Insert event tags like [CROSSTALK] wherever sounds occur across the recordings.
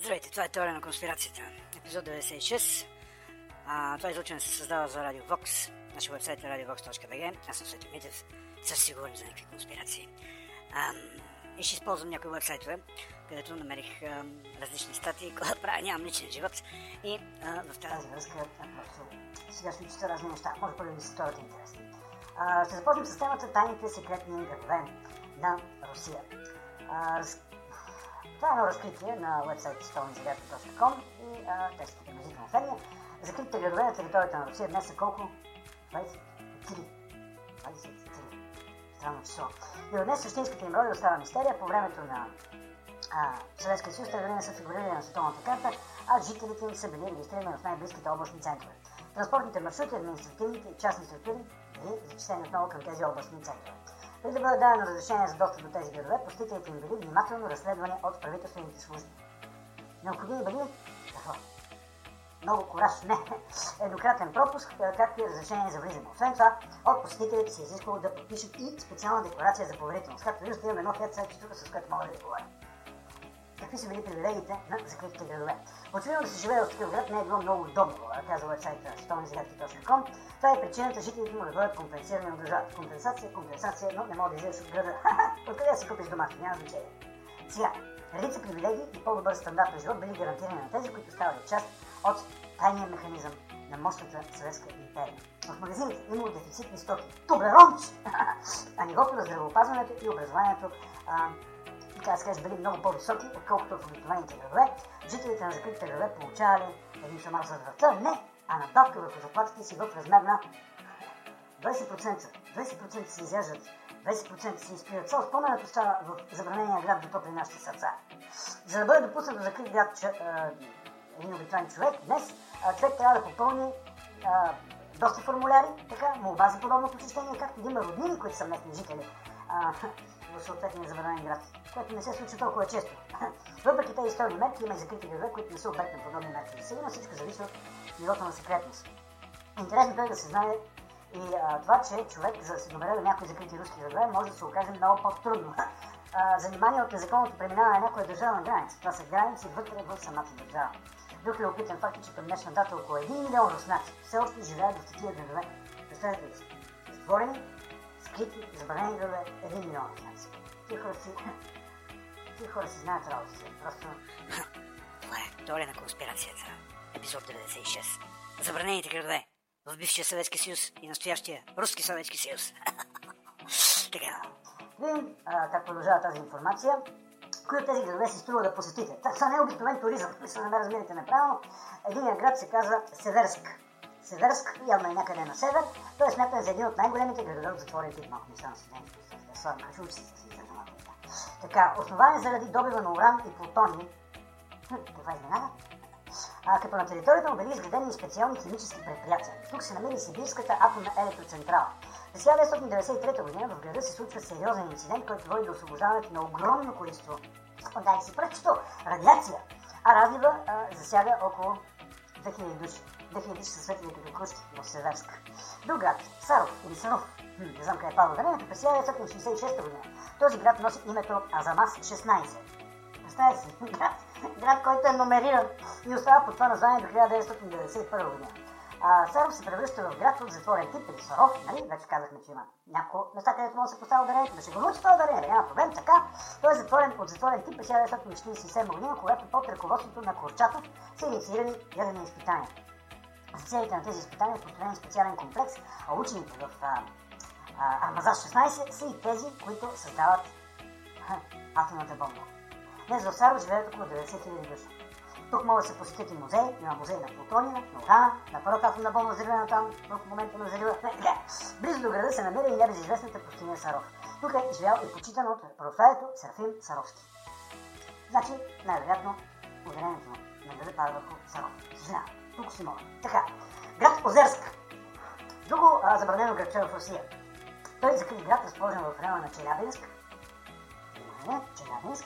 Здравейте, това е Теория на конспирацията. Епизод 96. А, това излучване се създава за Радио Vox. Нашия вебсайт е radiovox.bg. Аз съм Свети Митев. Със сигурен за някакви конспирации. А, и ще използвам някои вебсайтове, където намерих а, различни статии, [LAUGHS] когато правя, нямам личен живот. И а, в тази връзка просто сега ще чета разни неща. Може първо да се сторят интересни. А, ще започнем с темата Тайните секретни градове на Русия. А, това е разкритие на вебсайта stolenzigato.com и а, текстът е приблизително следния. Закритите градове на територията на Русия днес са колко? 23. 23. Странно число. И от днес същинската им роля остава мистерия. По времето на Съветския съюз те не са фигурирали на световната карта, а жителите им са били регистрирани в най-близките областни центрове. Транспортните маршрути, административните и частни структури били зачислени отново към тези областни центрове. Преди да бъде дадено разрешение за достъп до тези градове, посетителите им били внимателно разследвани от правителствените служби. Необходими били какво? Много кораж, не. Еднократен пропуск, както и разрешение за влизане. Освен това, от посетителите се изисквало да подпишат и специална декларация за поверителност. Както виждате, имам едно хедсет, с което мога да говоря какви са били привилегиите на закритите градове. Очевидно да се живее в такъв град не е било много удобно, казва вебсайта stonezigarki.com. Това е причината жителите му да бъдат компенсирани от държавата. Компенсация, компенсация, но не мога да излезеш от града. Откъде да си купиш домашни? Няма значение. Сега, редица привилегии и по-добър стандарт на живот били гарантирани на тези, които ставали част от тайния механизъм на мощната съветска империя. В магазините имало дефицитни стоки. Туберонч! [LAUGHS] а нивото на здравеопазването и образованието а, така да се били много по-високи, отколкото в обикновените градове. Жителите на закритите градове получавали един шамар за врата, не, а надбавка върху заплатите си в размер на 20%. 20% се изяждат, 20% се изпират. Цял споменът остава в забранения град до топли нашите сърца. За да бъде допуснат до закрит град че, а, един обикновен човек, днес човек трябва да попълни а, доста формуляри, така, молба за подобно посещение, както да има роднини, които са местни жители. А, в съответния забранен град, което не се случва толкова често. [LAUGHS] Въпреки тези стойни мерки има и закрити градове, които не са обект на подобни мерки. Сега всичко зависи от нивото на секретност. Интересното е да се знае и а, това, че човек, за да се добере до някои закрити руски градове, може да се окаже много по-трудно. [LAUGHS] занимание от незаконното преминаване на някоя държавна граница. Това са граници вътре в самата държава. Друг любопитен факт е, че към днешна дата около 1 милион руснаци все още живеят в такива градове. Представете ли си? Затворени, скрити, забранени градове, 1 милион руснаци. Тия хора си... Тия хора си знаят работата. Просто... Това е теория на конспирацията. Епизод 96. Забранените градове в бившия Съветски съюз и настоящия Руски Съветски съюз. [LAUGHS] така. Видим как продължава тази информация. Кои от тези градове си струва да посетите? Това не е обикновен туризъм, мисля, не ме разбирате неправилно. Единият град се казва Северск. Северск, явно е някъде на север. Той е смятан за един от най-големите градове от затворен тип. Малко не стана студенти. Значи учите си така, основание заради добива на уран и плутони. Това изненада. А, като на територията му били изградени специални химически предприятия. Тук се намери Сибирската атомна електроцентрала. През 1993 година в града се случва сериозен инцидент, който води до освобождаването на огромно количество, да си пръчето, радиация. А разлива а, засяга около 2000 души. 2000 души са светли като крушки в Северска. Друг град, Саров или Саров, не знам къде е падал времето, през 1966 година. Този град носи името Азамас 16. Представете си, [LAUGHS] град, град, който е номериран и остава под това название до 1991 година. А, Саров се превръща в град от затворен тип или Саров, нали? Вече казахме, че има няколко места, където може да се поставя ударението, да ще го научи това ударение, няма проблем, така. Той е затворен от затворен тип през 1947 година, когато под ръководството на Корчатов са инициирани ядрени изпитания. За целите на тези изпитания е построен специален комплекс, а учените в а, Армазаж 16 са и тези, които създават атомната бомба. Днес в Саро живеят около 90 000 души. Тук могат да се посетят и музей, има музей на плутония, на урана, на първата атомна бомба взривена там в момента на взрива. [LAUGHS] Близо до града се намира и небезизвестната пустиня Саров. Тук е живял и почитан от православието Серафим Саровски. Значи, най-вероятно, ударението на града пада върху Саров. Съжалявам, тук си мога. Така, град Озерск. Друго а, забранено градче в Русия. Той закри град, разположен в района на Челябинск. Не, Челябинск.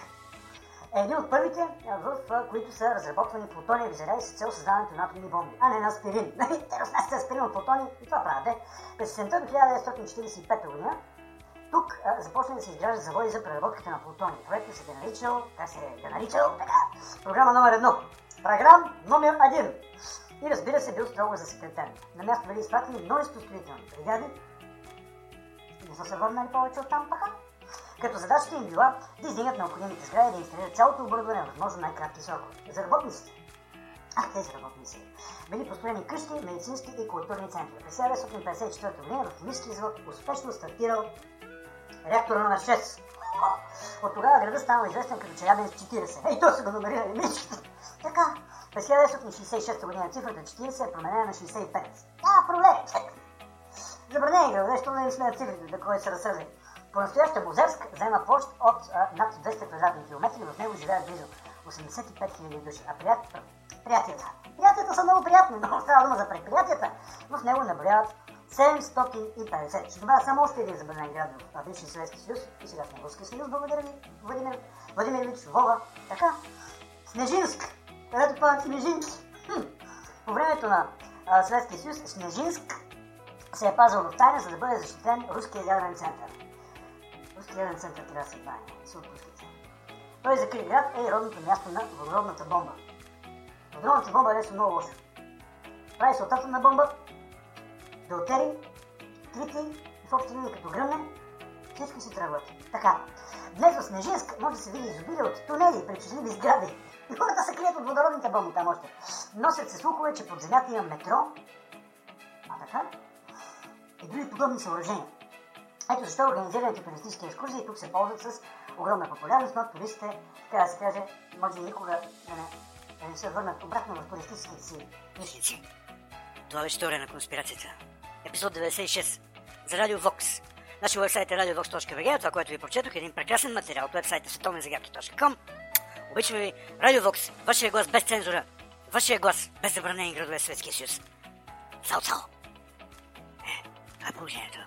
Е един от първите, в които са разработвани плутониеви заряди с цел създаването на атомни бомби, а не на аспирин. [LAUGHS] Те разнасят аспирин от плутони и това правят. Де. През до 1945 година тук започна да се изграждат заводи за преработката на плутони. Проектът се е наричал, как се е наричал, така, Програма номер едно. Програм номер един. И разбира се, бил строго за секретар. На място били изпратени множество строителни бригади. Не са се върнали повече от там паха. Като задачата им била да издигнат необходимите сгради да инсталират цялото оборудване в възможно най-кратки срокове. За работниците. А, тези работници. Били построени къщи, медицински и културни центрове. През 1954 година в химически завод успешно стартирал реактор номер 6. От тогава градът станал известен като Челябинск 40. Ей, то са го номерирали мечките. Така, през 1966 година цифрата 40 е променена на 65. А, проблем! Забранени градове, що да им сменят цифрите, да кой се разсърди. По-настоящем Озерск заема площ от а, над 200 квадратни километри, в него живеят близо 85 000 души. А прият... приятията? Приятията са много приятни, но става дума за предприятията. В него наброяват 750. Ще добавя само още един забранен град в бившия Съветски съюз и сега в Руския съюз. Благодаря ви, Владимир, Владимирович Вова. Така, Снежинск, където падат снежинки. По времето на а, Съветския съюз Снежинск се е пазил в тайна, за да бъде защитен руския ядрен център. Руския ядрен център трябва да се знае, се отпускате. Той закри град е и родното място на водородната бомба. Водородната бомба е нещо много лошо. Прави се атомна бомба, белтери, трити и в общи линии като гръмне, всички си тръгват. Така. Днес в Снежинск може да се види изобилие от тунели и причудливи сгради. И хората се крият от водородните бомби там още. Носят се слухове, че под земята има метро, а така и други подобни съоръжения. Ето защо организираните туристически екскурзии тук се ползват с огромна популярност, но туристите, така да се каже, може и никога да не, да не се върнат обратно в туристическите си мислици. Това беше теория на конспирацията. Епизод 96 за Радио Vox. Нашия вебсайт е radiovox.bg, това, което ви прочетох, е един прекрасен материал от вебсайта световнезагадки.com. Обичаме ви, Радио Vox, вашия глас без цензура, вашия глас без забранени градове Светския съюз. Цао, цао! Е, това е положението.